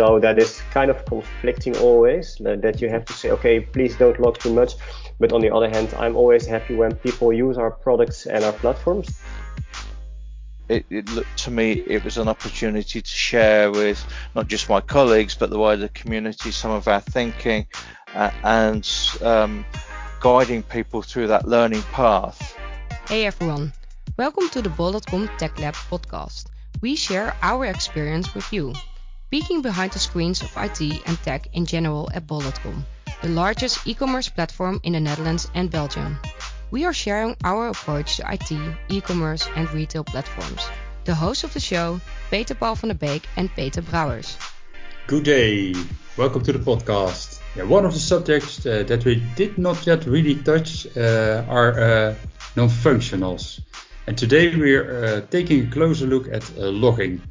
So that is kind of conflicting always that you have to say, okay, please don't log too much. But on the other hand, I'm always happy when people use our products and our platforms. It, it, looked to me it was an opportunity to share with not just my colleagues but the wider community some of our thinking uh, and um, guiding people through that learning path. Hey everyone, welcome to the Bol.com Tech Lab podcast. We share our experience with you, peeking behind the screens of IT and tech in general at Bol.com, the largest e-commerce platform in the Netherlands and Belgium. We are sharing our approach to IT, e-commerce and retail platforms. The hosts of the show, Peter Paul van der Beek and Peter Brouwers. Good day. Welcome to the podcast. Yeah, one of the subjects uh, that we did not yet really touch uh, are uh, non-functionals. And today we're uh, taking a closer look at uh, logging.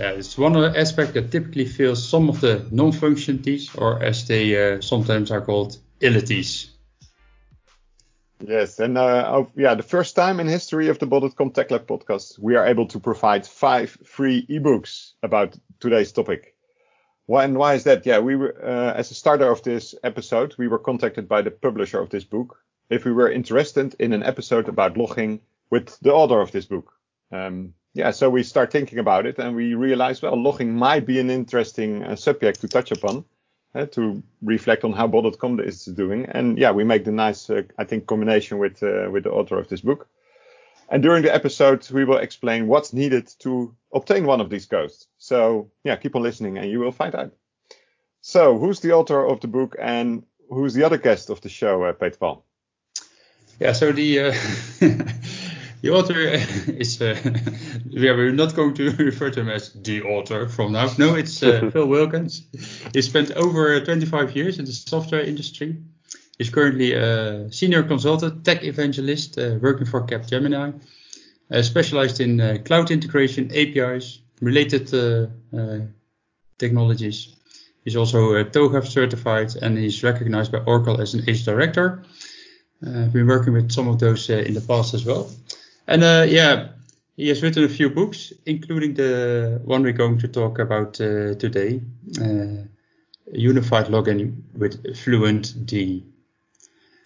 Uh, it's one aspect that typically fills some of the non-functionalities, or as they sometimes are called, illities. Yes, and uh, yeah, the first time in history of the Bol.com Tech Lab podcast, we are able to provide five free ebooks about today's topic. Why and why is that? Yeah, we were uh, as a starter of this episode, we were contacted by the publisher of this book if we were interested in an episode about logging with the author of this book. Um, yeah, so we start thinking about it and we realize, well, logging might be an interesting uh, subject to touch upon uh, to reflect on how Bol.com is doing. And yeah, we make the nice, uh, I think, combination with uh, with the author of this book. And during the episode, we will explain what's needed to obtain one of these ghosts. So yeah, keep on listening and you will find out. So who's the author of the book and who's the other guest of the show, uh, Peter Paul? Yeah, so the uh, the author is uh, yeah, we're not going to refer to him as the author from now. No, it's uh, Phil Wilkins. He spent over 25 years in the software industry. He's currently a senior consultant, tech evangelist, uh, working for Capgemini, uh, specialized in uh, cloud integration, APIs, related uh, technologies. He's also TOGAF certified and he's recognized by Oracle as an ACE director. I've been working with some of those in the past as well. And yeah, he has written a few books, including the one we're going to talk about uh, today, uh, Unified Login with Fluent D.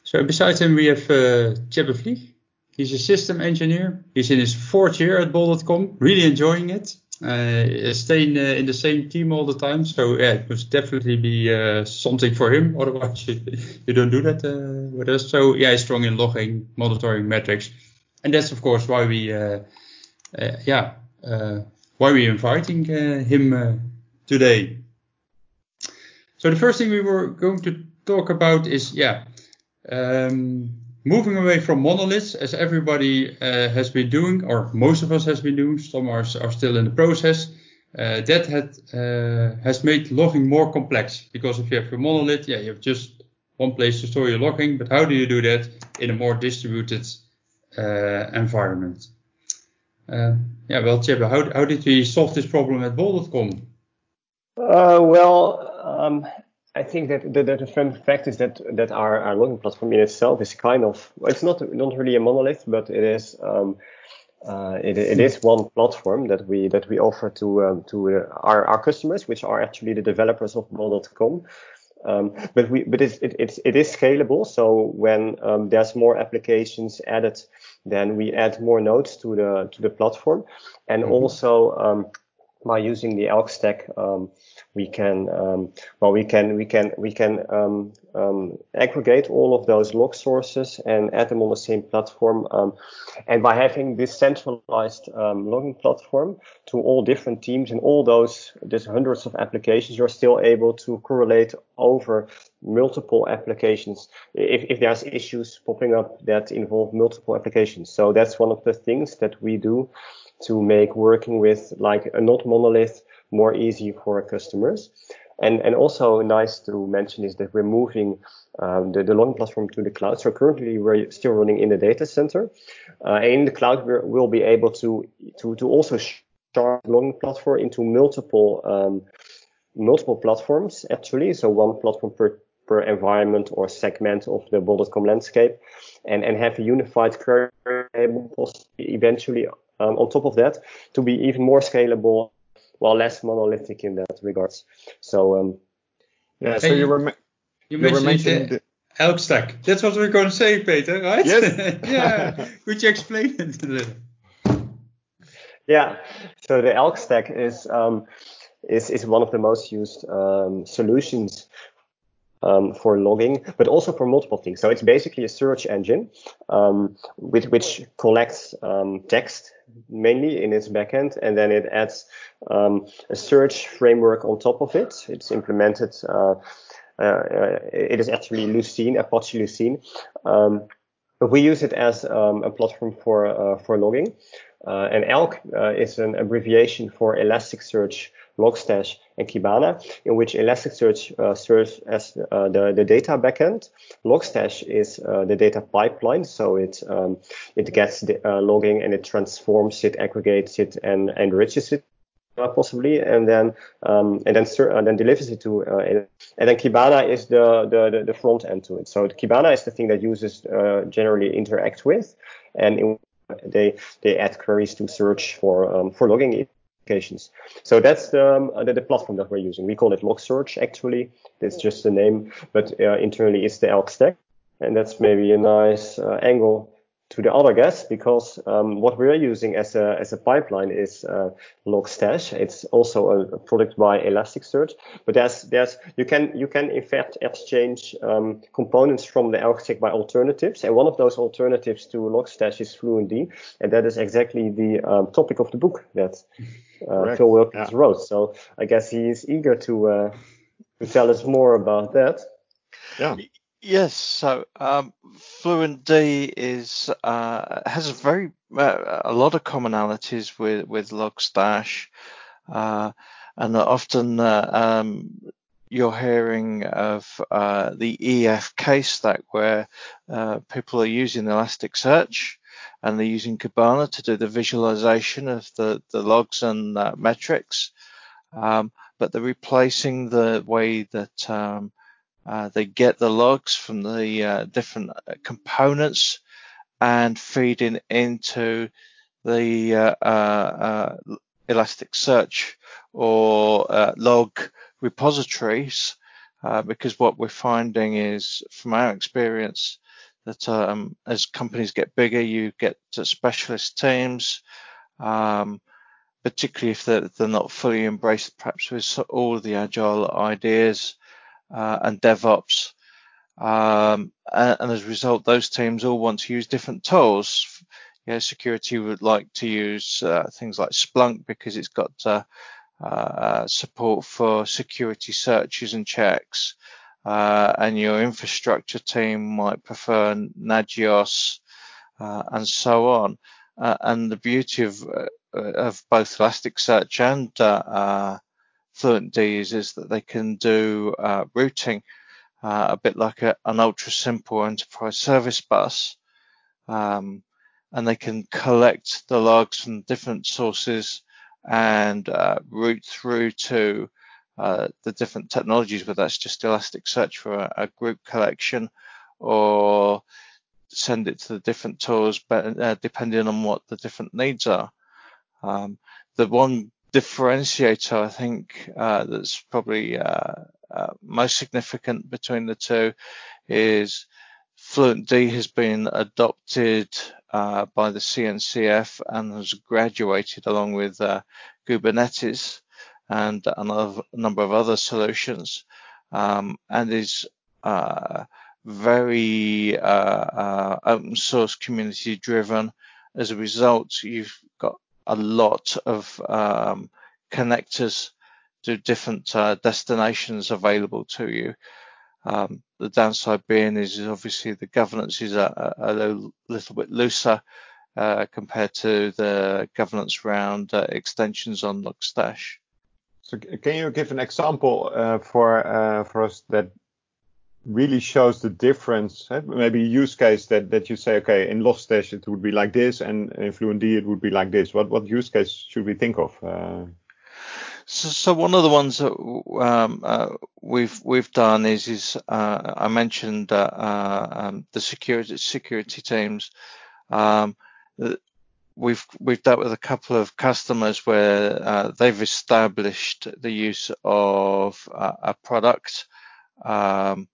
So besides him, we have uh, Vlieg. He's a system engineer. He's in his fourth year at Bol.com, really enjoying it. Uh, staying uh, in the same team all the time. So yeah, it must definitely be uh, something for him. Otherwise, you, you don't do that uh, with us. So yeah, he's strong in logging, monitoring metrics, and that's of course why we uh, uh, yeah why we're inviting him today. So the first thing we were going to talk about is yeah. Um, moving away from monoliths as everybody uh, has been doing, or most of us has been doing, some are, are still in the process, uh, that had, uh, has made logging more complex because if you have a monolith, yeah, you have just one place to store your logging, but how do you do that in a more distributed uh, environment? Uh, yeah, well, Tjeppe, how, how did we solve this problem at Bol.com? Uh, well, um, I think that, that, the fun fact is that that our, our logging platform in itself is kind of it's not not really a monolith, but it is um, uh, it, it is one platform that we that we offer to um, to uh, our, our customers, which are actually the developers of Bol.com. Um, but we but it's, it, it's it is scalable. So when um, there's more applications added, then we add more nodes to the to the platform, and mm-hmm. also um, by using the Elk stack, um, we can um, well we can we can we can um, um, aggregate all of those log sources and add them on the same platform. Um, and by having this centralized um, logging platform to all different teams and all those there's hundreds of applications, you're still able to correlate over multiple applications if, if there's issues popping up that involve multiple applications. So that's one of the things that we do to make working with like a not monolith more easy for customers. And, and also nice to mention is that we're moving um, the, the logging platform to the cloud. So currently we're still running in the data center. Uh, in the cloud, we will be able to, to, to also share logging platform into multiple, um, multiple platforms actually. So one platform per, per environment or segment of the Bol.com landscape and, and have a unified query eventually um, on top of that to be even more scalable well less monolithic in that regards. So um, yeah. So you were you, you mentioned, were mentioning the the- elk stack. That's what we're going to say, Peter, right? Yes. yeah. Could you explain it a little? Yeah, so the Elk stack is um, is is one of the most used um, solutions um, for logging, but also for multiple things. So it's basically a search engine um, with which collects um, text mainly in its backend, and then it adds um, a search framework on top of it. It's implemented. Uh, uh, it is actually Lucene, Apache Lucene. Um, but we use it as um, a platform for uh, for logging. Uh, and ELK uh, is an abbreviation for Elasticsearch, Logstash, and Kibana, in which Elasticsearch uh, serves as uh, the, the data backend. Logstash is uh, the data pipeline, so it um, it gets the uh, logging and it transforms it, aggregates it, and enriches it uh, possibly, and then um, and then uh, then delivers it to uh, and and then Kibana is the, the the front end to it. So Kibana is the thing that users uh, generally interact with, and in, they they add queries to search for um, for logging applications. So that's the, um, the, the platform that we're using. We call it Log Search actually. That's just the name, but uh, internally it's the Elk stack, and that's maybe a nice uh, angle to the other guests because um, what we're using as a as a pipeline is uh, Logstash. It's also a, product by Elasticsearch, but there's there's you can you can in fact exchange um, components from the Elk stack by alternatives, and one of those alternatives to Logstash is FluentD, and that is exactly the um, topic of the book that uh. Phil Wilkins Yeah. wrote. So I guess he is eager to uh, to tell us more about that. yeah. Yes, so um, FluentD is uh, has a very uh, a lot of commonalities with with Logstash, uh, and often uh, um, you're hearing of uh, the EFK stack where uh, people are using Elasticsearch and they're using Kibana to do the visualization of the the logs and metrics, um, but they're replacing the way that um, uh, they get the logs from the uh, different uh, components and feeding into the uh, uh, uh, Elasticsearch or log repositories. Because what we're finding is, from our experience, that um, as companies get bigger, you get specialist teams, um, particularly if they're, they're not fully embraced, perhaps with all the agile ideas uh, and DevOps. Um, and, and as a result, those teams all want to use different tools. Yeah, security would like to use uh, things like Splunk because it's got uh, uh, support for security searches and checks. Uh, and your infrastructure team might prefer Nagios uh, and so on. And the beauty of of both Elasticsearch and uh, FluentD is, is that they can do uh, routing uh, a bit like a, an ultra simple enterprise service bus. Um, and they can collect the logs from different sources and uh, route through to uh, the different technologies, whether that's just Elasticsearch for a, a group collection or send it to the different tools, but uh, depending on what the different needs are. Um, the one differentiator I think uh, that's probably uh, uh, most significant between the two is FluentD has been adopted uh, by the CNCF and has graduated along with uh, Kubernetes and another number of other solutions, um, and is uh, very uh, uh, open source community driven. As a result, you've got a lot of um, connectors to different uh, destinations available to you. Um, the downside being is obviously the governance is a, a, little, bit looser uh, compared to the governance around uh, extensions on Logstash. So can you give an example uh, for uh, for us that really shows the difference? eh? Maybe a use case that, that you say, okay, in Logstash it would be like this, and in FluentD it would be like this. What what use case should we think of? Uh, So, so one of the ones that um, uh, we've we've done is is uh, I mentioned uh, um, the security security teams. Um, we've we've dealt with a couple of customers where uh, they've established the use of uh, a product, um,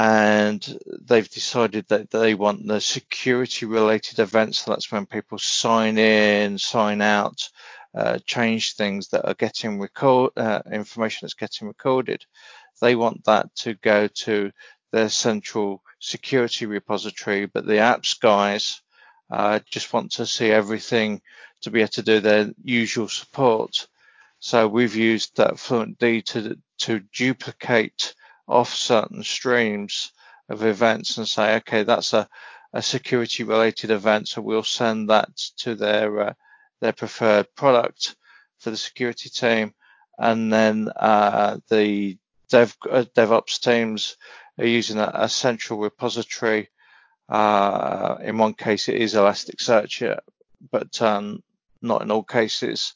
and they've decided that they want the security-related events. So that's when people sign in, sign out, uh, change things that are getting record uh, information that's getting recorded. They want that to go to their central security repository, but the apps guys uh, just want to see everything to be able to do their usual support. So we've used that FluentD to to duplicate off certain streams of events and say, okay, that's a, a security related event, so we'll send that to their uh, their preferred product for the security team, and then uh, the dev uh, DevOps teams are using a, a central repository. Uh, in one case, it is Elasticsearch, but um, not in all cases.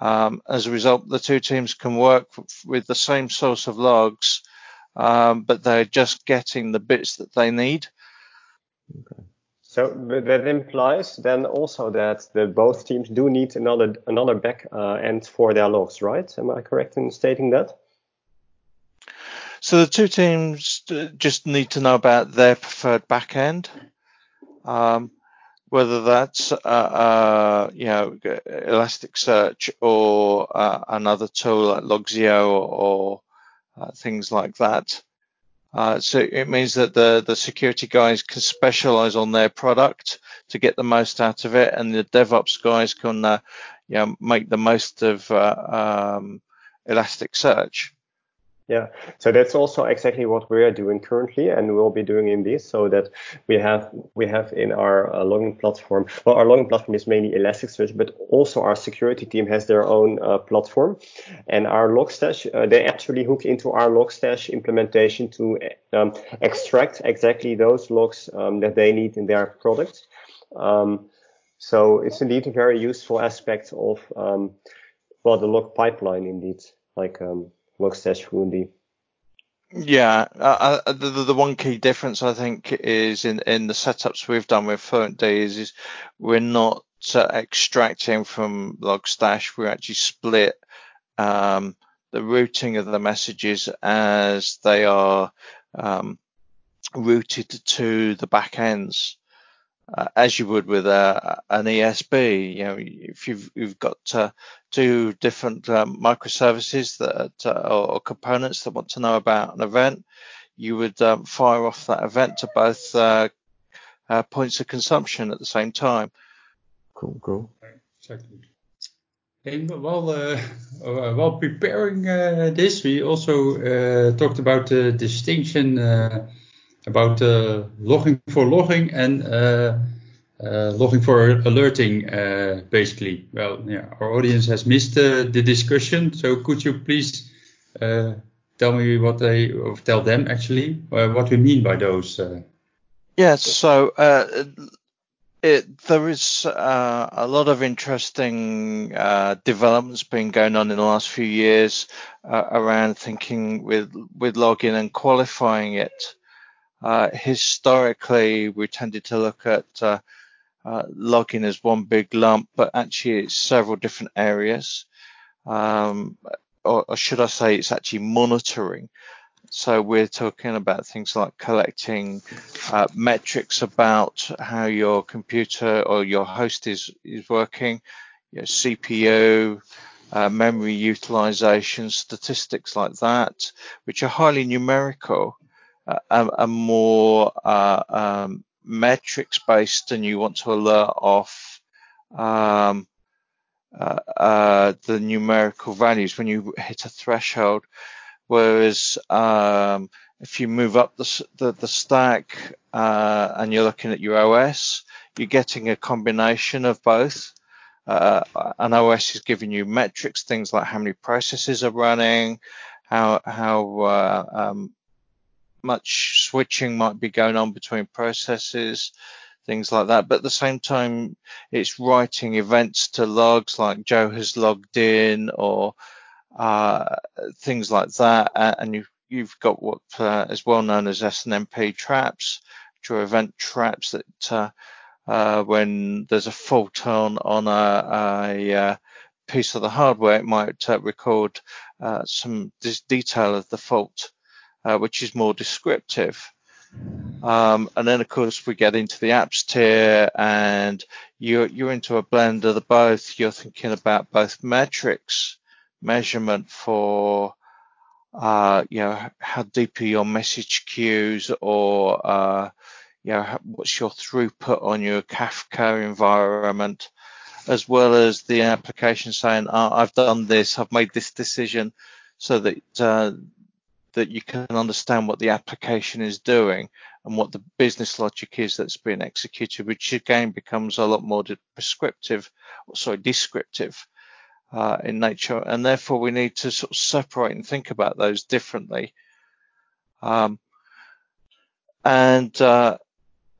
Um, as a result, the two teams can work with the same source of logs, um, but they're just getting the bits that they need. Okay. So that implies then also that the both teams do need another another back uh, end for their logs, right? Am I correct in stating that? So the two teams just need to know about their preferred backend, um, whether that's uh, uh, you know Elasticsearch or uh, another tool like Logz.io or uh, things like that. Uh, so it means that the the security guys can specialize on their product to get the most out of it, and the DevOps guys can uh, you know make the most of um, Elasticsearch. Yeah, so that's also exactly what we are doing currently, and we'll be doing in this, so that we have we have in our uh, logging platform. Well, our logging platform is mainly Elasticsearch, but also our security team has their own uh, platform, and our Logstash uh, they actually hook into our Logstash implementation to um, extract exactly those logs um, that they need in their product. Um, so it's indeed a very useful aspect of um, well the log pipeline, indeed, like. Logstash Fluentd. Yeah, uh, uh, the, the one key difference I think is in, in the setups we've done with FluentD is, is we're not uh, extracting from Logstash. We actually split um, the routing of the messages as they are um, routed to the backends uh, as you would with a, an ESB. You know, if you've, you've got uh, two different um, microservices that uh, or components that want to know about an event, you would um, fire off that event to both uh, uh, points of consumption at the same time. Cool, cool. Exactly. And while uh, while preparing this, we also talked about the distinction about uh, logging for logging and uh, uh, logging for alerting, basically. Well, yeah, our audience has missed the discussion, so could you please tell me what they, or tell them actually, what we mean by those? Yes. So, it, there is uh, a lot of interesting uh, developments been going on in the last few years uh, around thinking with with login and qualifying it. Uh, historically, we tended to look at uh, uh, logging as one big lump, but actually it's several different areas. Um, or, or, should I say it's actually monitoring. So we're talking about things like collecting uh, metrics about how your computer or your host is, is working, your CPU, uh, memory utilization, statistics like that, which are highly numerical a, a more uh, um, metrics based and you want to alert off um, uh, uh, the numerical values when you hit a threshold. Whereas um, if you move up the, the, the stack uh, and you're looking at your OS, you're getting a combination of both. Uh, an OS is giving you metrics, things like how many processes are running, how how uh, um, much switching might be going on between processes, things like that. But at the same time, it's writing events to logs like Joe has logged in or uh, things like that. And you've, you've got what uh, is well known as SNMP traps, which are event traps that uh, uh, when there's a fault on on a, a, uh, piece of the hardware, it might uh, record uh, some detail of the fault, uh, which is more descriptive. Um, and then of course we get into the apps tier and you're, you're into a blend of the both. You're thinking about both metrics, measurement for, uh, you know, how deep are your message queues or, uh, you know, what's your throughput on your Kafka environment, as well as the application saying, oh, I've done this, I've made this decision so that, uh, that you can understand what the application is doing and what the business logic is that's being executed, which again becomes a lot more prescriptive, sorry, descriptive uh, in nature, and therefore we need to sort of separate and think about those differently. Um, and uh,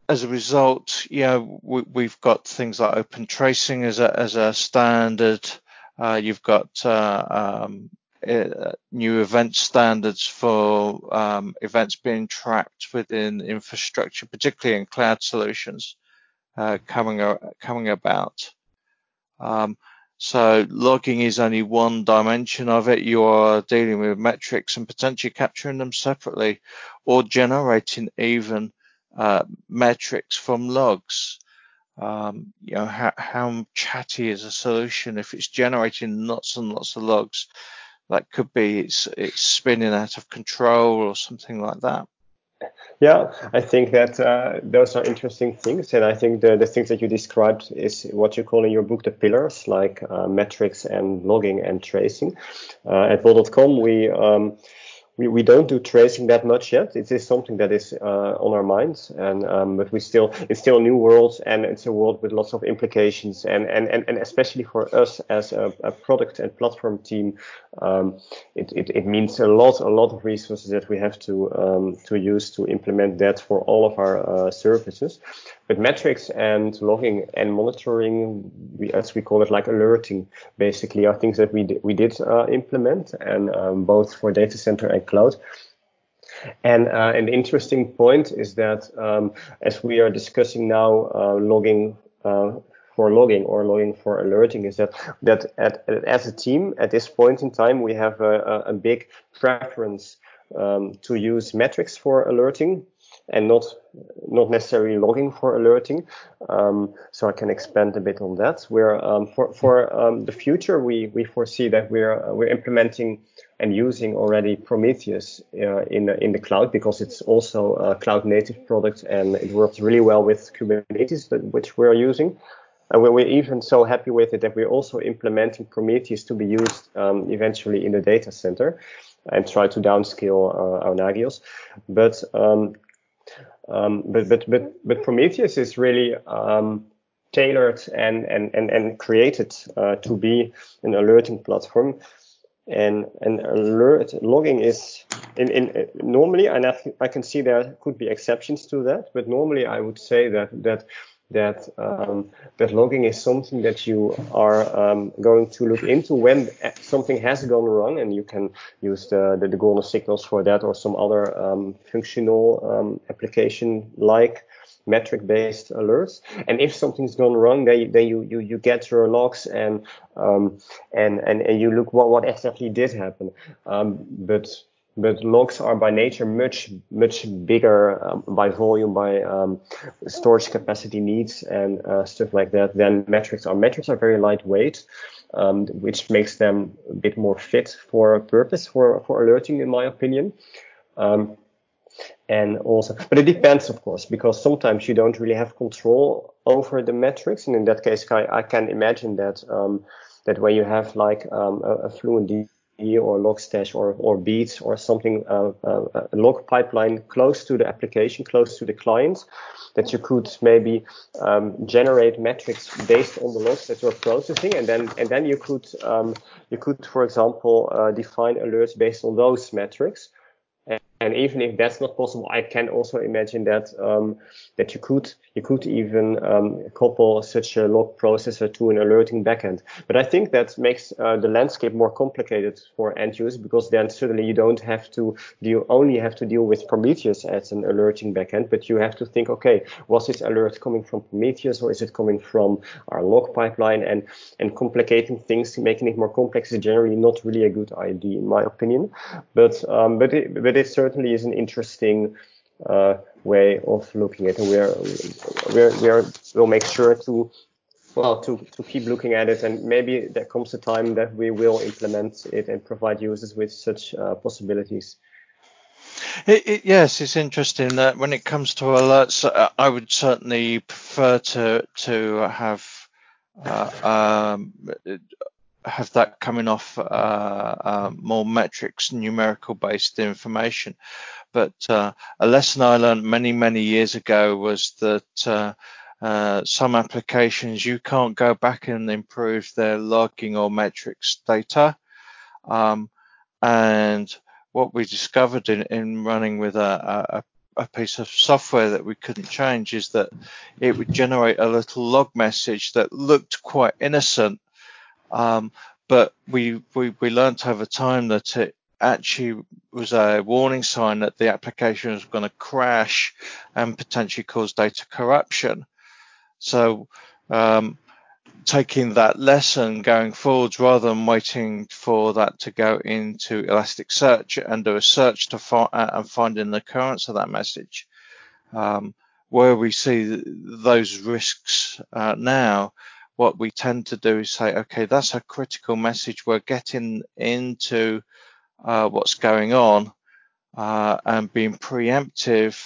as a result, you know, we, have got things like open tracing as a as a standard. Uh, you've got uh, um, uh, new event standards for um, events being tracked within infrastructure, particularly in cloud solutions, uh, coming coming about. Um, so logging is only one dimension of it. You are dealing with metrics and potentially capturing them separately, or generating even uh, metrics from logs. Um, you know how, how chatty is a solution if it's generating lots and lots of logs that could be it's it's spinning out of control or something like that. Yeah, I think that uh, those are interesting things, and I think the, the things that you described is what you call in your book the pillars, like uh, metrics and logging and tracing. Uh, at Bol.com, we um, we, we don't do tracing that much yet. It is something that is uh, on our minds, and um, but we still it's still a new world, and it's a world with lots of implications, and and and, and especially for us as a, a product and platform team, um, it, it, it means a lot a lot of resources that we have to um, to use to implement that for all of our uh, services. But metrics and logging and monitoring, we, as we call it, like alerting, basically are things that we we did uh, implement, and um, both for data center and cloud. And uh, an interesting point is that um, as we are discussing now uh, logging uh, for logging or logging for alerting is that that at, as a team at this point in time we have a, a big preference um, to use metrics for alerting and not not necessarily logging for alerting. Um, so I can expand a bit on that. We're um, for for um, the future we we foresee that we're uh, we're implementing and using already Prometheus uh, in in the cloud because it's also a cloud native product and it works really well with Kubernetes that, which we're using. And we're even so happy with it that we're also implementing Prometheus to be used um, eventually in the data center and try to downscale uh, our Nagios. But um, um, but, but, but, but Prometheus is really um, tailored and, and, and, and created uh, to be an alerting platform. And, alert logging is in, in normally, and I, I can see there could be exceptions to that, but normally I would say that that that um, that logging is something that you are um, going to look into when something has gone wrong, and you can use the the, the golden signals for that or some other um, functional um, application like metric based alerts. And if something's gone wrong, then, then you, you, you get your logs and, um, and, and, and you look what, what exactly did happen. Um, but but logs are by nature much much bigger um, by volume by um, storage capacity needs and uh, stuff like that than metrics are. Metrics are very lightweight um, which makes them a bit more fit for a purpose for for alerting in my opinion. Um, and also but it depends of course because sometimes you don't really have control over the metrics. And in that case i, I can imagine that um, that when you have like um, a, a fluent or Logstash or, or Beats or something, uh, uh, a log pipeline close to the application, close to the client, that you could maybe um, generate metrics based on the logs that you're processing, and then and then you could um, you could, for example, uh, define alerts based on those metrics. And, even if that's not possible, I can also imagine that um, that you could you could even um, couple such a log processor to an alerting backend. But I think that makes uh, the landscape more complicated for end users because then suddenly you don't have to deal only have to deal with Prometheus as an alerting backend, but you have to think, okay, was this alert coming from Prometheus or is it coming from our log pipeline? And and complicating things, making it more complex is generally not really a good idea in my opinion. But um, but it, but it certainly is an interesting uh, way of looking at it. We're, we're, we're, we'll make sure to well to, to keep looking at it and maybe there comes a time that we will implement it and provide users with such uh, possibilities. It, it, yes, it's interesting that when it comes to alerts, uh, I would certainly prefer to to have uh, um, have that coming off uh, uh, more metrics, numerical based information. But uh, a lesson I learned many, many years ago was that uh, uh, some applications you can't go back and improve their logging or metrics data. Um, and what we discovered in, in running with a, a a piece of software that we couldn't change is that it would generate a little log message that looked quite innocent um, but we, we, we learned over time that it actually was a warning sign that the application was going to crash and potentially cause data corruption. So, um, taking that lesson going forwards rather than waiting for that to go into Elasticsearch and do a search to find uh, and finding the occurrence of that message. Um, where we see those risks uh, now, what we tend to do is say, okay, that's a critical message. We're getting into uh, what's going on uh, and being preemptive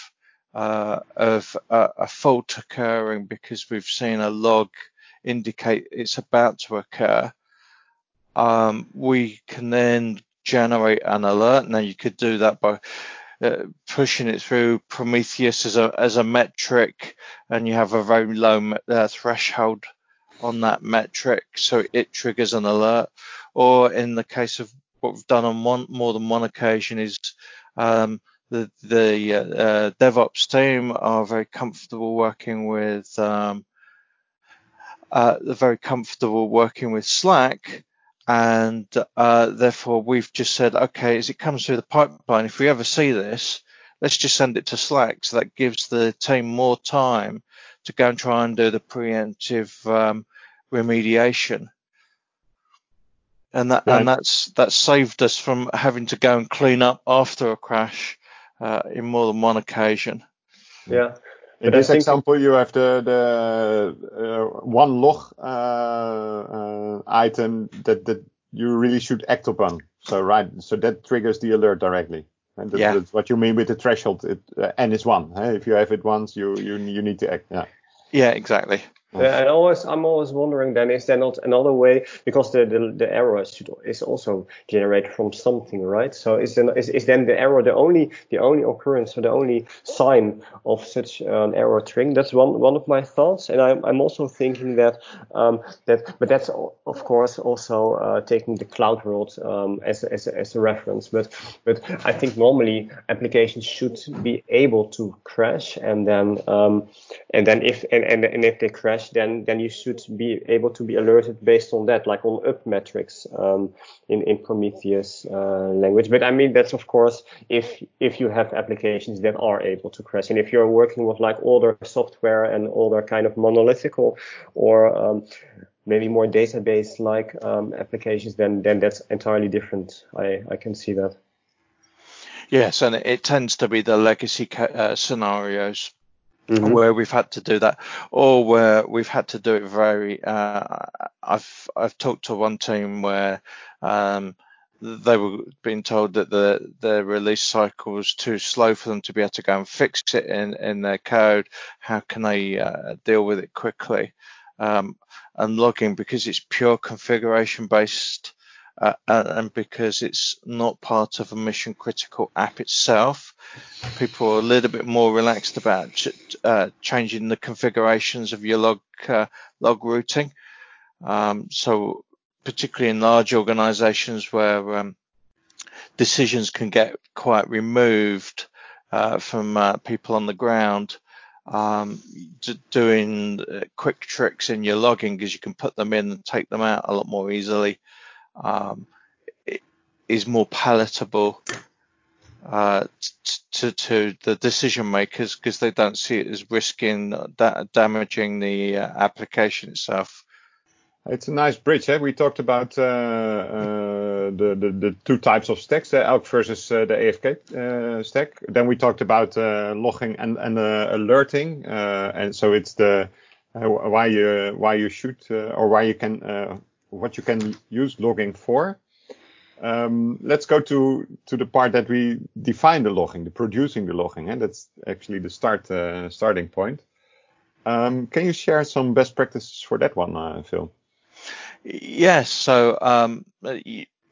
uh, of a, a, fault occurring because we've seen a log indicate it's about to occur. Um, we can then generate an alert. Now you could do that by uh, pushing it through Prometheus as a as a metric, and you have a very low uh, threshold on that metric, so it triggers an alert. Or in the case of what we've done on one more than one occasion is um, the the uh, DevOps team are very comfortable working with um, uh, very comfortable working with Slack, and uh, therefore we've just said, okay, as it comes through the pipeline, if we ever see this, let's just send it to Slack. So that gives the team more time to go and try and do the preemptive um, remediation. And that right. and that's that saved us from having to go and clean up after a crash uh, in more than one occasion. Yeah. In this example, you have the the uh, one log uh, uh, item that that you really should act upon. So right, so that triggers the alert directly. And that, yeah. that's what you mean with the threshold. It, uh, n is one. Hey? If you have it once, you you you need to act. Yeah. Yeah, exactly. Yeah, and always, I'm always wondering then, is there not another way? Because the, the, the error should, is also generated from something, right? So is then, is, is then the error the only, the only occurrence or the only sign of such an error string? That's one, one of my thoughts. And I'm, I'm also thinking that, um, that, but that's of course also, uh, taking the cloud world, um, as, as, as a reference. But, but I think normally applications should be able to crash and then, um, and then if, and, and, and if they crash, crash, then then you should be able to be alerted based on that, like on up metrics um, in in Prometheus uh, language. But I mean that's of course if if you have applications that are able to crash, and if you're working with like older software and older kind of monolithical or um, maybe more database like um, applications, then then that's entirely different. I I can see that. Yes, and it tends to be the legacy uh, scenarios Mm-hmm. where we've had to do that, or where we've had to do it very. Uh, I've I've talked to one team where um, they were being told that the the release cycle was too slow for them to be able to go and fix it in in their code. How can they uh, deal with it quickly? Um, and logging because it's pure configuration based uh, and because it's not part of a mission critical app itself, people are a little bit more relaxed about ch- uh, changing the configurations of your log uh, log routing. Um, so particularly in large organizations where um, decisions can get quite removed uh, from uh, people on the ground. Um, doing uh, quick tricks in your logging because you can put them in and take them out a lot more easily um, is more palatable uh, to, to the decision makers because they don't see it as risking da- damaging the uh, application itself. It's a nice bridge. Eh? We talked about uh, uh, the, the, the two types of stacks, the ELK versus uh, the EFK uh, stack. Then we talked about uh, logging and, and uh, alerting, and so it's the why you why you should or why you can what you can use logging for. Um, let's go to to the part that we define the logging, the producing the logging, and that's actually the start starting point. Um, can you share some best practices for that one, Phil? Yes. So um,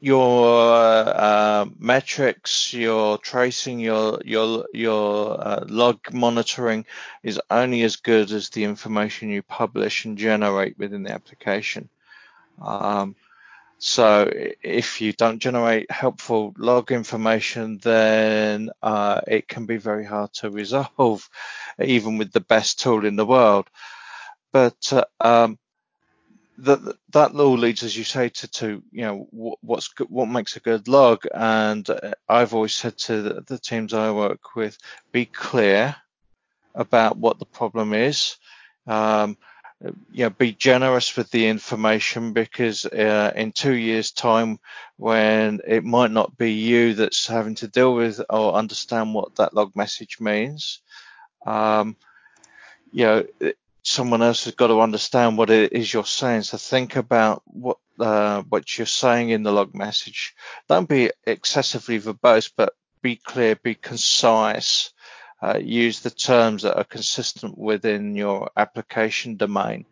your uh, metrics, your tracing, your your your uh, log monitoring is only as good as the information you publish and generate within the application. Um, so if you don't generate helpful log information, then uh, it can be very hard to resolve, even with the best tool in the world. But uh, um, that that all leads, as you say, to, to you know what, what's what makes a good log. And uh, I've always said to the, the, teams I work with, be clear about what the problem is. Um, you know, be generous with the information because uh, in two years' time, when it might not be you that's having to deal with or understand what that log message means, um, you know, someone else has got to understand what it is you're saying. So think about what uh, what you're saying in the log message. Don't be excessively verbose, but be clear, be concise. Uh, use the terms that are consistent within your application domain.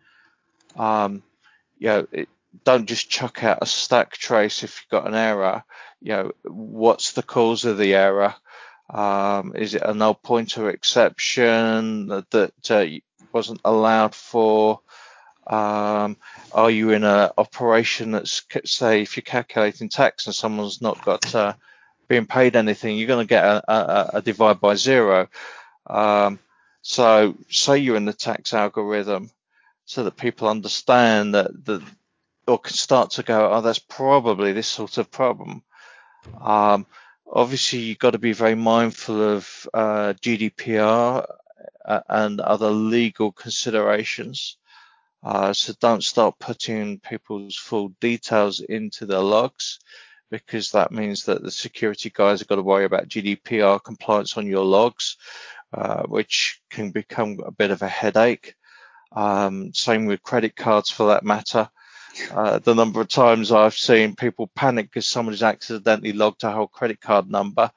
Um, you know, it, don't just chuck out a stack trace if you've got an error. You know, what's the cause of the error? Um, is it a null pointer exception that, that uh, wasn't allowed for? Um, are you in an operation that's say if you're calculating tax and someone's not got uh, being paid anything, you're going to get a, a, a, divide by zero. Um, so say you're in the tax algorithm, so that people understand that the or can start to go, oh, that's probably this sort of problem. Um, obviously, you've got to be very mindful of uh, GDPR uh, and other legal considerations. Uh, so don't start putting people's full details into the logs because that means that the security guys have got to worry about GDPR compliance on your logs, uh, which can become a bit of a headache. Um, same with credit cards for that matter. Uh, the number of times I've seen people panic because somebody's accidentally logged a whole credit card number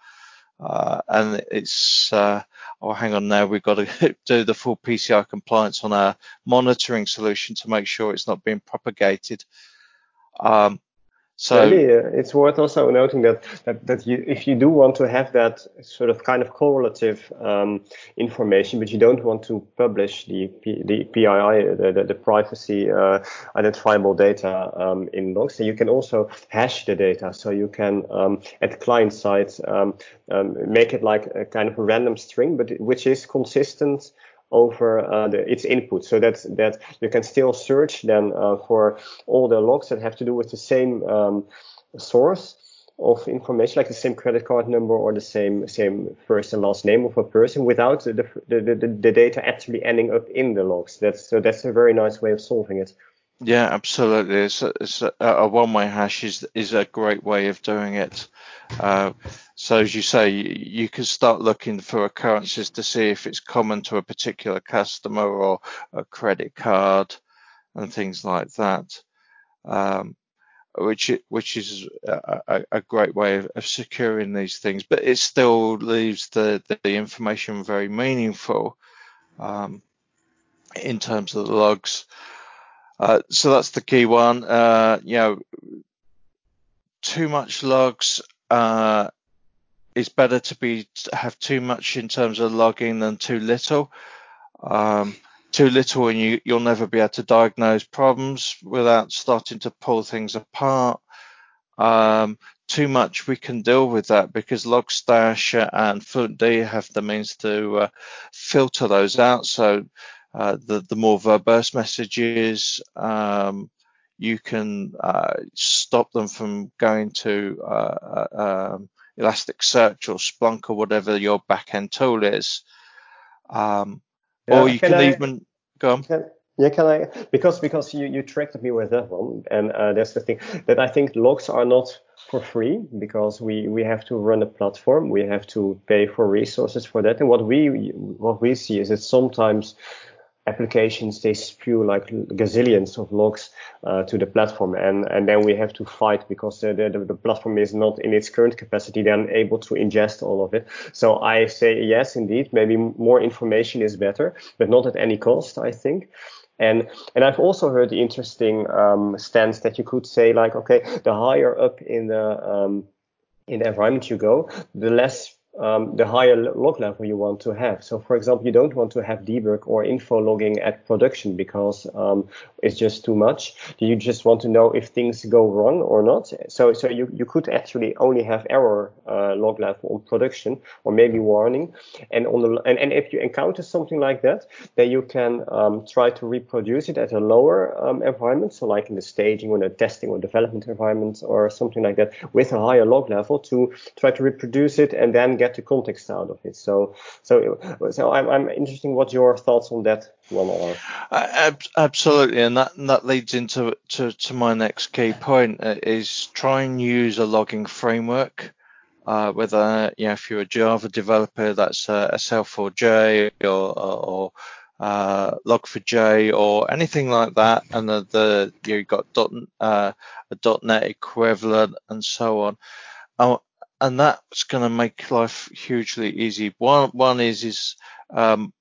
uh, and it's, uh, oh, hang on now, we've got to do the full PCI compliance on our monitoring solution to make sure it's not being propagated. Um, so Maybe, uh, it's worth also noting that, that, that you, if you do want to have that sort of kind of correlative um, information, but you don't want to publish the, P, the PII, the, the, the privacy uh, identifiable data um, in logs, then you can also hash the data. So you can, um, at client side, um, um, make it like a kind of a random string, but which is consistent over uh, the, its input. So that that you can still search then uh, for all the logs that have to do with the same um, source of information like the same credit card number or the same same first and last name of a person without the the, the, the data actually ending up in the logs. That's so that's a very nice way of solving it yeah absolutely it's a, it's a, a one-way hash is is a great way of doing it uh, so as you say, you can start looking for occurrences to see if it's common to a particular customer or a credit card and things like that, um, which which is a, a great way of, of, securing these things. But it still leaves the the information very meaningful um, in terms of the logs. Uh, so that's the key one. Uh, you know, too much logs uh, it's better to be have too much in terms of logging than too little. Um, too little and you you'll never be able to diagnose problems without starting to pull things apart. Um, too much we can deal with that because Logstash and Fluentd have the means to uh, filter those out. So uh, the the more verbose messages, um, you can uh, stop them from going to uh, uh, um, Elasticsearch or Splunk or whatever your backend tool is. Um, yeah, or you can, can I, even go on. Can, yeah, can I? Because because you you tracked me with that one, and uh, that's the thing that I think logs are not for free because we we have to run a platform, we have to pay for resources for that, and what we what we see is that sometimes applications they spew like gazillions of logs uh, to the platform. And and then we have to fight because the, the, the platform is not in its current capacity then able to ingest all of it. So i say yes indeed. Maybe more information is better but not at any cost i think. And and I've also heard the interesting um, stance that you could say like, okay, the higher up in the um, in the environment you go, the less um, the higher log level you want to have. So, for example, you don't want to have debug or info logging at production because um, it's just too much. You just want to know if things go wrong or not. So, so you, you could actually only have error uh, log level on production or maybe warning. And on the and, and if you encounter something like that, then you can um, try to reproduce it at a lower um, environment. So, like in the staging or the testing or development environment or something like that, with a higher log level to try to reproduce it and then get get the context out of it. So, so, so I'm, I'm interested in what your thoughts on that one are. Uh, absolutely, and that and that leads into to, to my next key point uh, is try and use a logging framework. Uh, whether you know if you're a Java developer, that's a, a SLF4J or, or uh, Log4j or anything like that, and the, the you've got dot, uh, a .NET equivalent and so on. And that's going to make life hugely easy. One one is is um,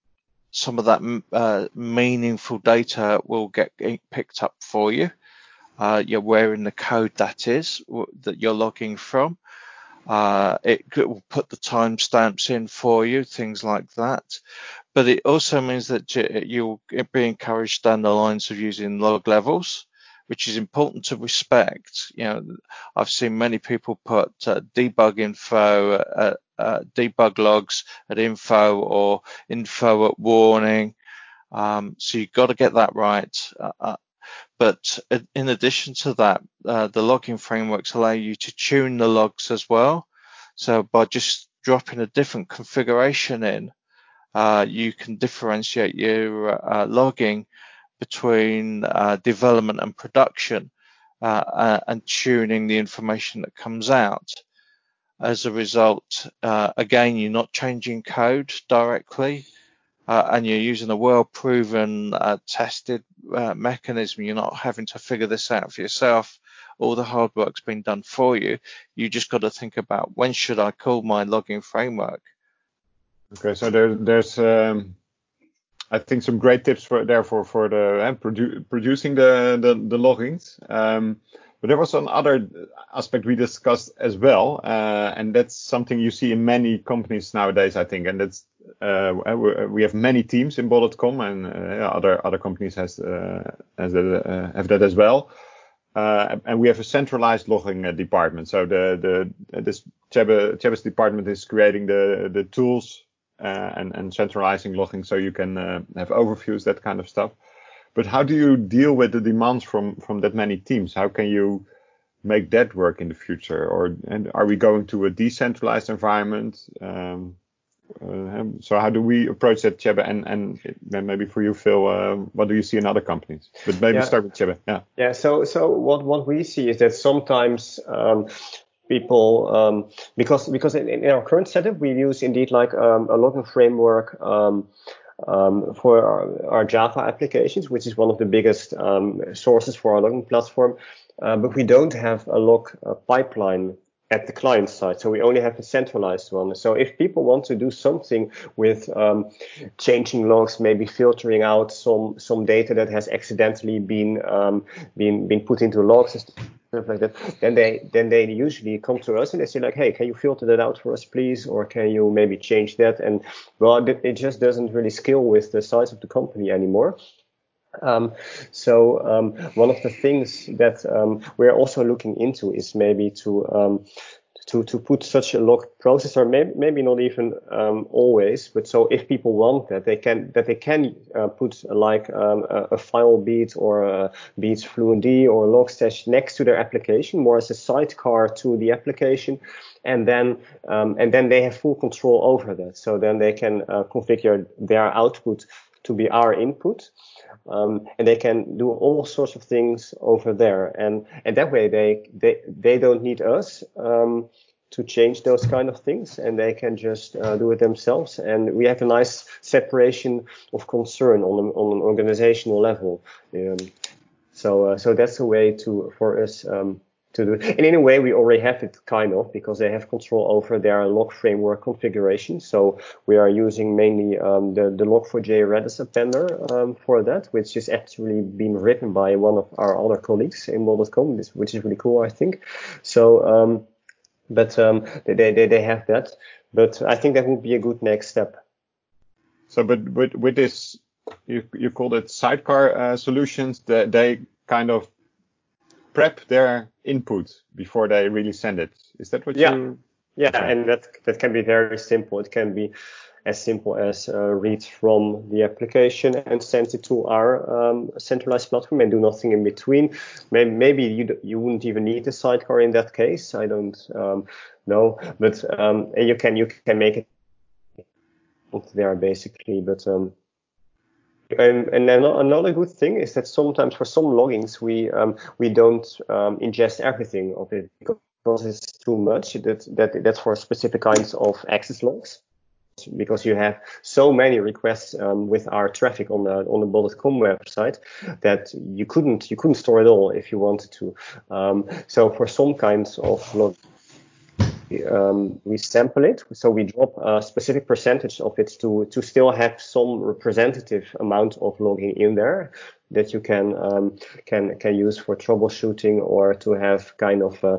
some of that uh, meaningful data will get picked up for you. Uh, you're in the code that is that you're logging from. Uh, it will put the timestamps in for you, things like that. But it also means that you'll be encouraged down the lines of using log levels which is important to respect. You know, I've seen many people put uh, debug info, uh, uh, debug logs at info or info at warning. Um, so you've got to get that right. Uh, uh, but in addition to that, uh, the logging frameworks allow you to tune the logs as well. So by just dropping a different configuration in, you can differentiate your logging between uh, development and production uh, uh, and tuning the information that comes out. As a result, uh, again, you're not changing code directly. Uh, and you're using a well-proven, tested mechanism. You're not having to figure this out for yourself. All the hard work's been done for you. You just got to think about when should I call my logging framework. Okay, so there, there's um, I think some great tips for there for the uh, produ- producing the the, the loggings. Um, but there was another aspect we discussed as well, uh, and that's something you see in many companies nowadays, I think, and that's uh, we have many teams in Bol.com, and uh, other other companies has uh, has that, uh, have that as well. and we have a centralized logging department. So the the this Tjebbe's department is creating the the tools and, and centralizing logging so you can uh, have overviews, that kind of stuff. But how do you deal with the demands from, from that many teams? How can you make that work in the future? Or and are we going to a decentralized environment? Um, uh, so how do we approach that, Tjebbe? And and then maybe for you, Phil, uh, what do you see in other companies? But maybe yeah. start with Tjebbe. Yeah. Yeah. So so what what we see is that sometimes um, people um, because because in, in, our current setup we use indeed like um, a logging framework um, um, for our, our, Java applications, which is one of the biggest um, sources for our logging platform. Uh, but we don't have a log uh, pipeline at the client side. So we only have a centralized one. So if people want to do something with um, changing logs, maybe filtering out some some data that has accidentally been um, been been put into logs stuff like that, then they then they usually come to us and they say like, hey, can you filter that out for us, please, or can you maybe change that? And well, it just doesn't really scale with the size of the company anymore. Um, so um, one of the things that um, we're also looking into is maybe to um, to to put such a log processor, maybe, maybe not even um, always, but so if people want that, they can that they can uh, put uh, like um, a, a, Filebeat or a Beats Fluentd or Logstash next to their application, more as a sidecar to the application, and then um, and then they have full control over that. So then they can uh, configure their output to be our input. Um, and they can do all sorts of things over there. And, and that way they, they, they don't need us, um, to change those kind of things and they can just uh, do it themselves. And we have a nice separation of concern on, an, on an organizational level. Um, so, uh, so that's a way to, for us, um, to do. And in a way, we already have it kind of because they have control over their log framework configuration. So we are using mainly um, the, the log4j Redis appender um, for that, which has actually been written by one of our other colleagues in Bol.com, which is really cool, I think. So, um, but um, they, they, they have that. But I think that would be a good next step. So, but with, with this, you, you called it sidecar uh, solutions, that they kind of prep their input before they really send it. Is that what yeah. you? Yeah, okay. and that that can be very simple. It can be as simple as uh, read from the application and send it to our um, centralized platform and do nothing in between. Maybe, maybe you you wouldn't even need a sidecar in that case. I don't um, know, but um, you can you can make it there basically. But um, and, and another good thing is that sometimes for some loggings we um, we don't um, ingest everything of it because it's too much. That, that that's for specific kinds of access logs because you have so many requests um, with our traffic on the on the Bol.com website that you couldn't you couldn't store it all if you wanted to. Um, so for some kinds of log um, we sample it, so we drop a specific percentage of it to to still have some representative amount of logging in there that you can um, can can use for troubleshooting or to have kind of uh,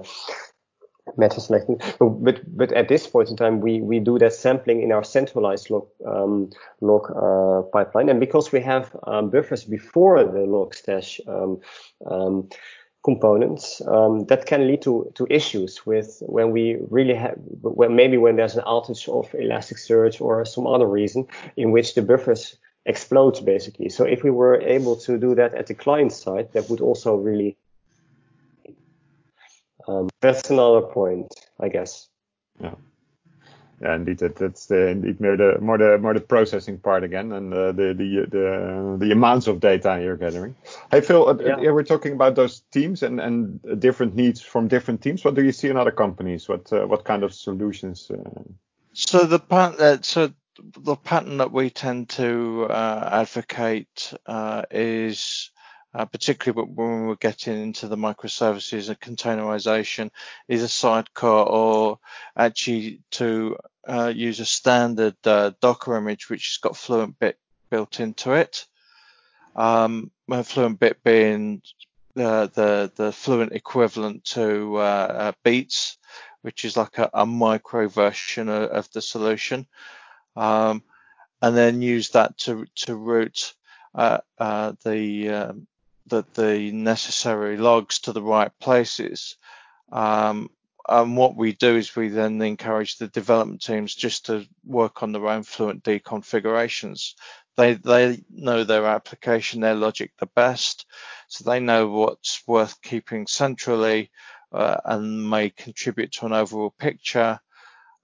meta selecting. But but at this point in time, we we do that sampling in our centralized log um, log uh, pipeline, and because we have um, buffers before the Logstash. Um, um components um, that can lead to, to issues with when we really have when maybe when there's an outage of Elasticsearch or some other reason in which the buffers explodes basically. So if we were able to do that at the client side, that would also really um, that's another point, I guess. Yeah. Yeah, indeed, that, that's the indeed more the more the more the processing part again, and uh, the the the the amounts of data you're gathering. Hey Phil, uh, yeah. we're talking about those teams and and different needs from different teams. What do you see in other companies? What uh, what kind of solutions? Uh? So the pattern, so the pattern that we tend to uh, advocate uh, is uh, particularly when we're getting into the microservices and containerization, is a sidecar or actually to uh, use a standard uh, Docker image which has got Fluent Bit built into it. Um, Fluent Bit being the, the, the Fluent equivalent to uh, uh, Beats, which is like a, a micro version of, of the solution. Um, and then use that to to route uh, uh, the um, the, the necessary logs to the right places. Um, and what we do is we then encourage the development teams just to work on their own FluentD configurations. They they know their application, their logic the best, so they know what's worth keeping centrally uh, and may contribute to an overall picture.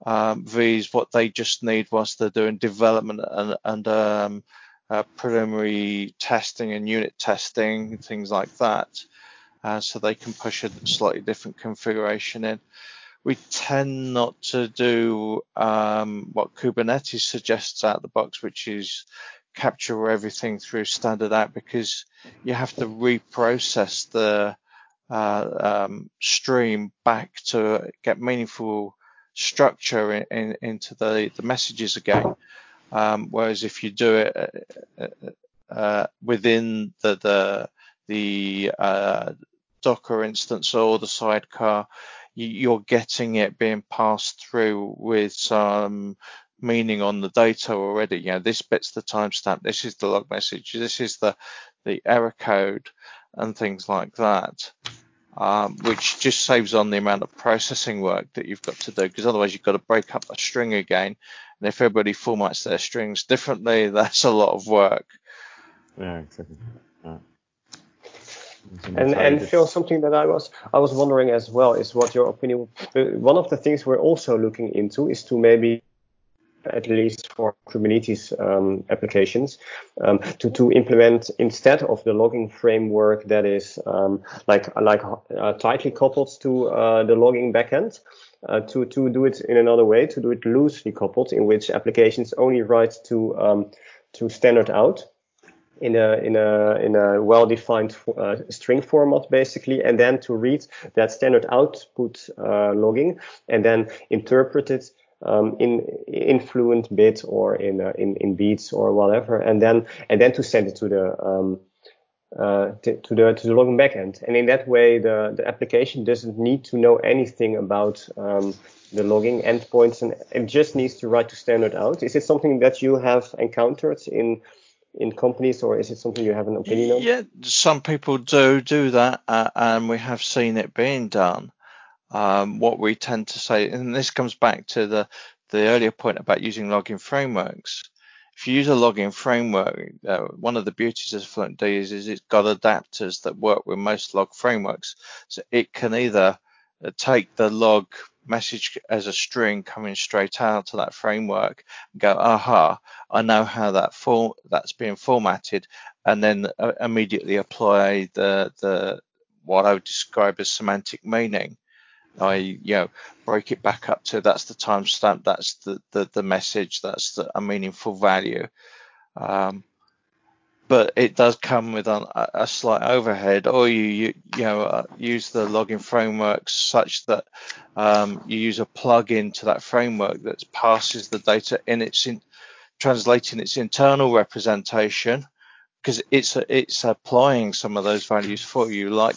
Um, V's what they just need whilst they're doing development and, and um, uh, preliminary testing and unit testing, things like that. Uh, so they can push a slightly different configuration in. We tend not to do um, what Kubernetes suggests out of the box, which is capture everything through standard out because you have to reprocess the uh, um, stream back to get meaningful structure in, in, into the, the messages again. Um, whereas if you do it uh, uh, within the the, the uh, Docker instance or the sidecar, you're getting it being passed through with some meaning on the data already. You know, this bit's the timestamp, this is the log message, this is the the error code and things like that, um, which just saves on the amount of processing work that you've got to do because otherwise you've got to break up a string again. And if everybody formats their strings differently, that's a lot of work. Yeah, exactly. Yeah. And and Phil, something that I was I was wondering as well is what your opinion. One of the things we're also looking into is to maybe at least for Kubernetes um, applications, um, to, to implement instead of the logging framework that is um, like like uh, tightly coupled to uh, the logging backend, uh, to to do it in another way, to do it loosely coupled, in which applications only write to um, to standard out in a in a in a well-defined uh, string format basically, and then to read that standard output uh, logging and then interpret it um, in in fluent bit or in uh, in in beats or whatever, and then and then to send it to the um, uh, to, to, the to the logging backend. And in that way, the the application doesn't need to know anything about um, the logging endpoints, and it just needs to write to standard out. Is it something that you have encountered in in companies, or is it something you have an opinion on? Yeah, some people do do that, uh, and we have seen it being done. Um, what we tend to say, and this comes back to the, the earlier point about using logging frameworks. If you use a logging framework, uh, one of the beauties of FluentD is, is it's got adapters that work with most log frameworks. So it can either uh, take the log message as a string coming straight out to that framework and go, aha, I know how that form that's being formatted, and then uh, immediately apply the the what I would describe as semantic meaning. I you know break it back up to that's the timestamp, that's the, the the message, that's the, a meaningful value. Um, but it does come with a, a slight overhead, or you you, you know uh, use the logging frameworks such that um, you use a plug-in to that framework that passes the data in its in, translating its internal representation because it's it's applying some of those values for you, like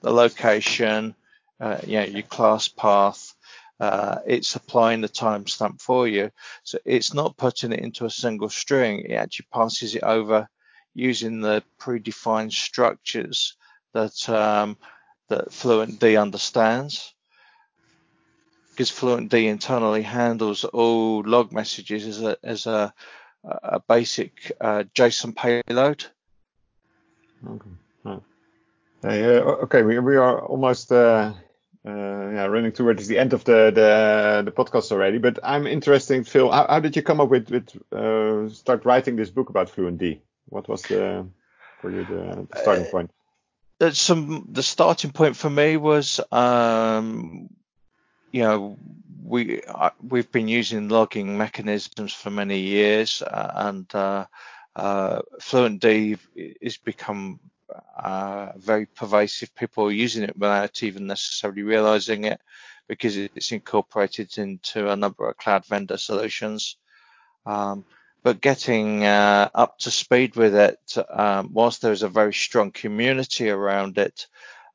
the location, uh, your class path. Uh, it's applying the timestamp for you. So it's not putting it into a single string. It actually passes it over using the predefined structures that um, that FluentD understands. Because FluentD internally handles all log messages as a as a, a basic uh, JSON payload. Okay. Uh, okay, we, we are almost uh, uh, yeah, running towards the end of the, the, the podcast already. But I'm interested, Phil. How, how did you come up with with uh, start writing this book about FluentD? What was the for you the, the starting point? Uh, some the starting point for me was, um, you know, we uh, we've been using logging mechanisms for many years, uh, and uh, uh, FluentD has become uh, very pervasive. People are using it without even necessarily realizing it because it's incorporated into a number of cloud vendor solutions. Um, but getting uh, up to speed with it, um, whilst there's a very strong community around it,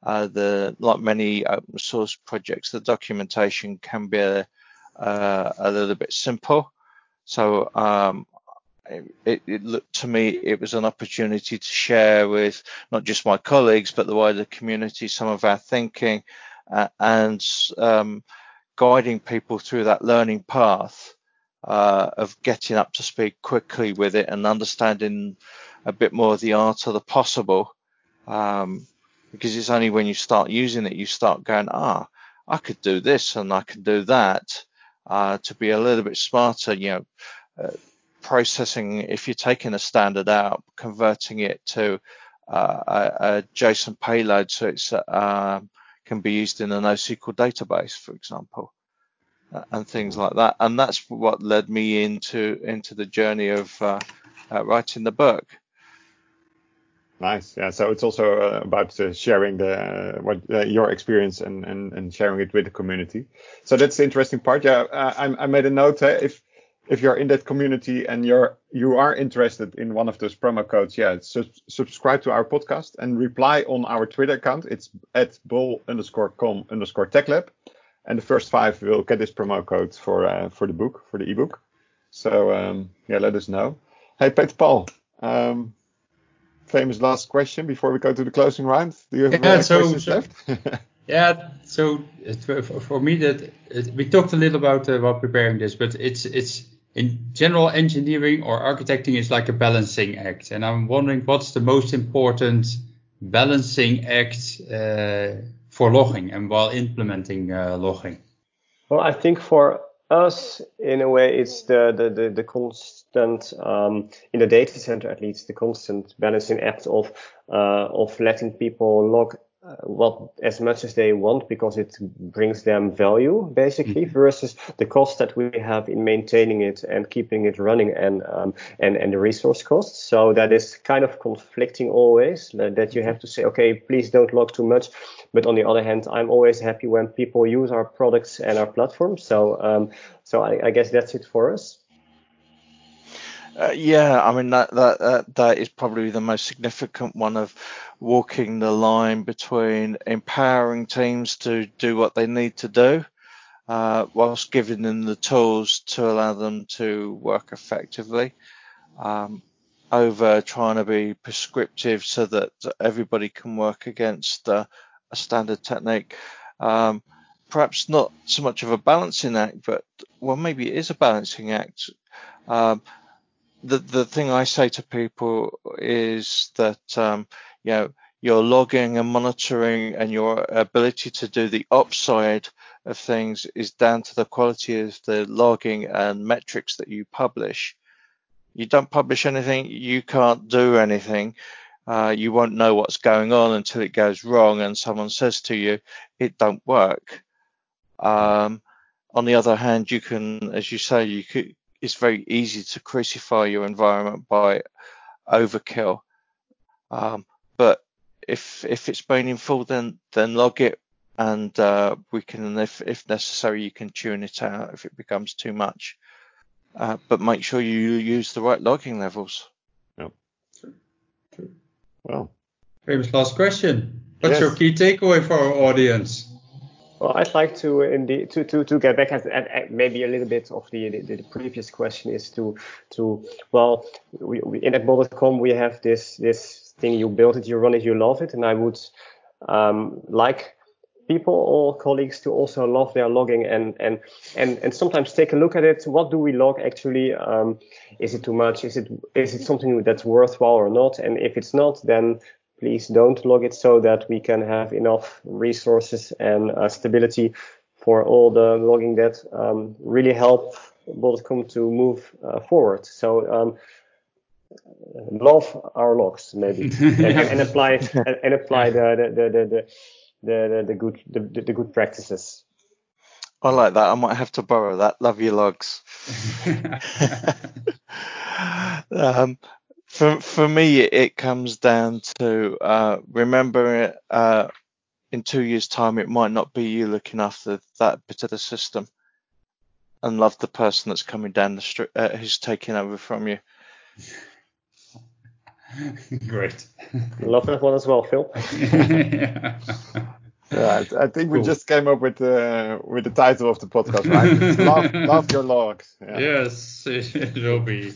uh, the like many open source projects, the documentation can be a, uh, a little bit simple. So um, it, it, looked to me it was an opportunity to share with not just my colleagues but the wider community some of our thinking uh, and um, guiding people through that learning path uh, of getting up to speed quickly with it and understanding a bit more of the art of the possible um, because it's only when you start using it you start going ah I could do this and I can do that uh, to be a little bit smarter you know uh, processing, if you're taking a standard out, converting it to uh, a, a, JSON payload so it um, can be used in a NoSQL database, for example, and things like that. And that's what led me into into the journey of uh, uh, writing the book. Nice. Yeah. So it's also uh, about uh, sharing the what uh, your experience and, and and sharing it with the community. So that's the interesting part. Yeah. I, I made a note. if if you're in that community and you're you are interested in one of those promo codes, yeah, subscribe to our podcast and reply on our Twitter account. It's at bol underscore com underscore techlab. And the first five will get this promo code for uh, for the book, for the ebook. So um, yeah, let us know. Hey, Peter Paul, um, famous last question before we go to the closing round? Do you have Yeah, uh, so- questions so- left? Yeah, so for, for me that it, we talked a little about uh, while preparing this, but it's it's in general engineering or architecting is like a balancing act, and I'm wondering what's the most important balancing act uh, for logging and while implementing uh, logging. Well, I think for us, in a way, it's the the the, the constant um, in the data center at least the constant balancing act of uh, of letting people log what as much as they want because it brings them value basically versus the cost that we have in maintaining it and keeping it running and um, and and the resource costs. So that is kind of conflicting always that, that you have to say okay please don't log too much. But on the other hand i'm always happy when people use our products and our platform. So um, so I, I guess that's it for us Uh, yeah, I mean that, that that is probably the most significant one of walking the line between empowering teams to do what they need to do, uh, whilst giving them the tools to allow them to work effectively, um, over trying to be prescriptive so that everybody can work against uh, a standard technique. Um, perhaps not so much of a balancing act, but well, maybe it is a balancing act. Um, the the thing I say to people is that um, you know your logging and monitoring and your ability to do the upside of things is down to the quality of the logging and metrics that you publish. You don't publish anything, you can't do anything. Uh, you won't know what's going on until it goes wrong and someone says to you, "It don't work." Um, on the other hand, you can, as you say, you could it's very easy to crucify your environment by overkill. Um, but if if it's meaningful, then then log it, and uh, we can, if if necessary, you can tune it out if it becomes too much. Uh, but make sure you use the right logging levels. Yeah. Well, Famous last question. What's Yes. your key takeaway for our audience? Well, I'd like to to, to, to get back at, at, at maybe a little bit of the, the, the previous question is to to well we, we, in at Bol.com we have this this thing you build it you run it you love it. And I would um, like people or colleagues to also love their logging and and and and sometimes take a look at it. What do we log actually? Um, is it too much? Is it is it something that's worthwhile or not? And if it's not then please don't log it so that we can have enough resources and uh, stability for all the logging that um, really help Bol.com to move uh, forward. So um, love our logs maybe and, and, and apply and, and apply the the the the, the, the, the good the, the the good practices. I like that. I might have to borrow that. Love your logs. um, for for me, it comes down to uh, remember uh, in two years' time, it might not be you looking after that bit of the system, and love the person that's coming down the street uh, who's taking over from you. Great. Love that one as well, Phil. yeah. yeah, I, I think we just came up with uh, with the title of the podcast, right? Love, love your logs. Yeah. Yes, it will be.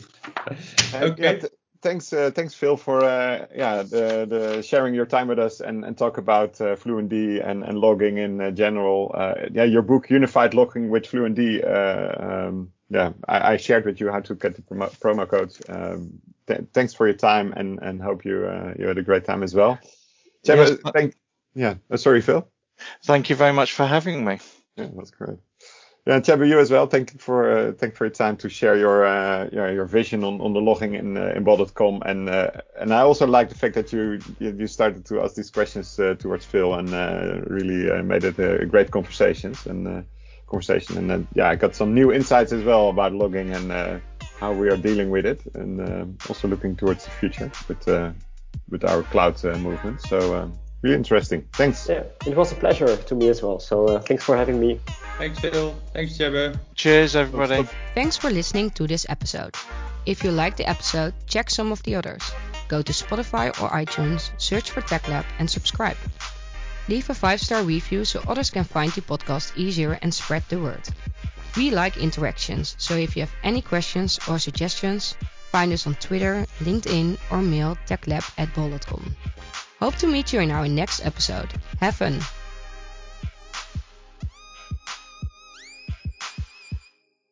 And, Okay. th- thanks, uh, thanks, Phil, for uh, yeah the, the sharing your time with us and, and talk about uh, FluentD and, and logging in uh, general. Uh, yeah, your book Unified Logging with FluentD. Uh, um, yeah, I, I shared with you how to get the promo, promo code. Um, th- thanks for your time and and hope you uh, you had a great time as well. Yes, thank, yeah, uh, sorry, Phil. Thank you very much for having me. Yeah, that's great. Yeah, Tjebbe, you as well. Thank you for uh, thank for your time to share your uh, your, your vision on, on the logging in uh, and uh, and I also like the fact that you you started to ask these questions uh, towards Phil and uh, really uh, made it a great conversations and conversation and then yeah I got some new insights as well about logging and how we are dealing with it and also looking towards the future with with our cloud movement. So um, really interesting. Thanks. Yeah, it was a pleasure to me as well. So uh, thanks for having me. Thanks, Phil. Thanks, Tjebbe. Cheers, everybody. Thanks for listening to this episode. If you like the episode, check some of the others. Go to Spotify or iTunes, search for TechLab and subscribe. Leave a 5-star review so others can find the podcast easier and spread the word. We like interactions, so if you have any questions or suggestions, find us on Twitter, LinkedIn, or mail techlab at bol.com. Hope to meet you in our next episode. Have fun!